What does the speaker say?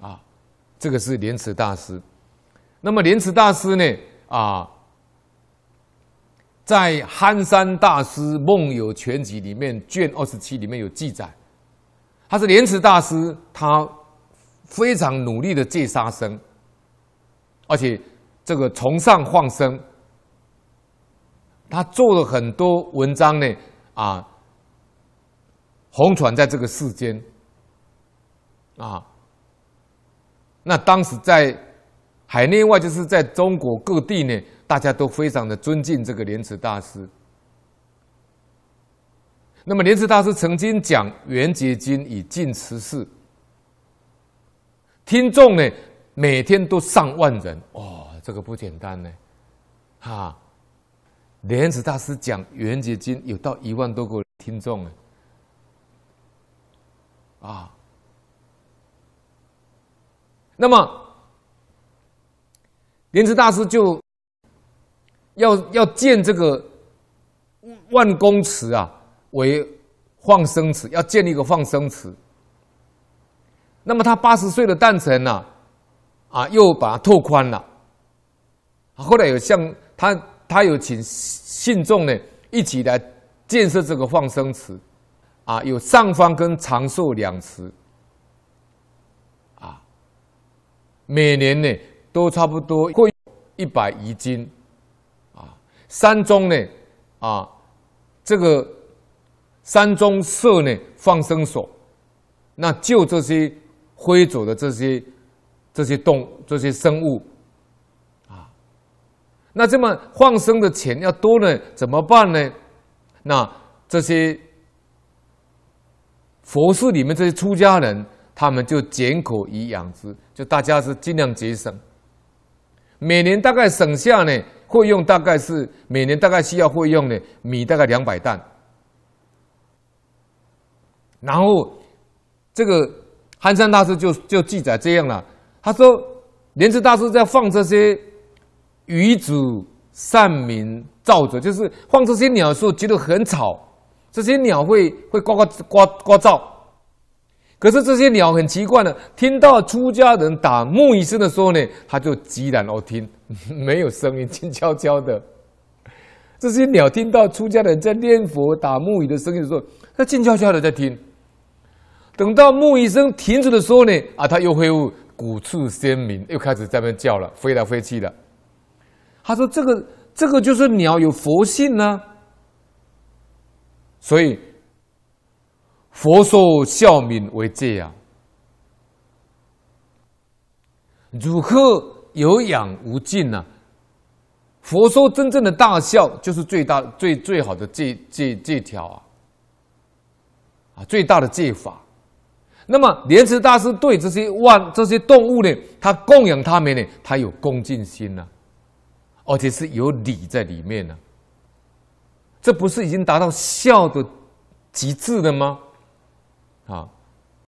啊，这个是莲池大师。那么莲池大师呢，啊，在《憨山大师梦游全集》里面卷二十七里面有记载，他是莲池大师，他非常努力的戒杀生，而且这个崇尚放生，他做了很多文章呢，啊。红传在这个世间，啊，那当时在海内外，就是在中国各地呢，大家都非常的尊敬这个莲池大师。那么莲池大师曾经讲《圆觉经》以尽慈事，听众呢每天都上万人，哦，这个不简单呢，啊，莲池大师讲《圆觉经》有到一万多个听众呢。啊，那么莲池大师就要要建这个万公池啊，为放生池，要建立一个放生池。那么他八十岁的诞辰呢，啊，又把它拓宽了。后来有向他，他有请信众呢一起来建设这个放生池。啊，有上方跟长寿两池，啊，每年呢都差不多会一百余斤，啊，山中呢，啊，这个山中设呢放生所，那救这些灰走的这些这些动这些生物，啊，那这么放生的钱要多呢，怎么办呢？那这些。佛寺里面这些出家人，他们就捡口以养之，就大家是尽量节省。每年大概省下呢，会用大概是每年大概需要会用呢米大概两百担。然后这个憨山大师就就记载这样了，他说莲池大师在放这些鱼子善鸣噪者，就是放这些鸟的时候觉得很吵。这些鸟会会呱呱呱呱噪，可是这些鸟很奇怪的，听到出家人打木鱼声的时候呢，它就寂然而听，没有声音，静悄悄的。这些鸟听到出家人在念佛打木鱼的声音的时候，它静悄悄的在听。等到木鱼声停止的时候呢，啊，它又恢复鼓翅鲜明，又开始在那边叫了，飞来飞去的。他说：“这个这个就是鸟有佛性呢、啊。”所以，佛说孝敏为戒啊。汝克有养无尽呐。佛说真正的大孝，就是最大最最好的戒戒戒条啊，啊，最大的戒法。那么莲池大师对这些万这些动物呢，他供养他们呢，他有恭敬心呐，而且是有礼在里面呢。这不是已经达到孝的极致了吗？好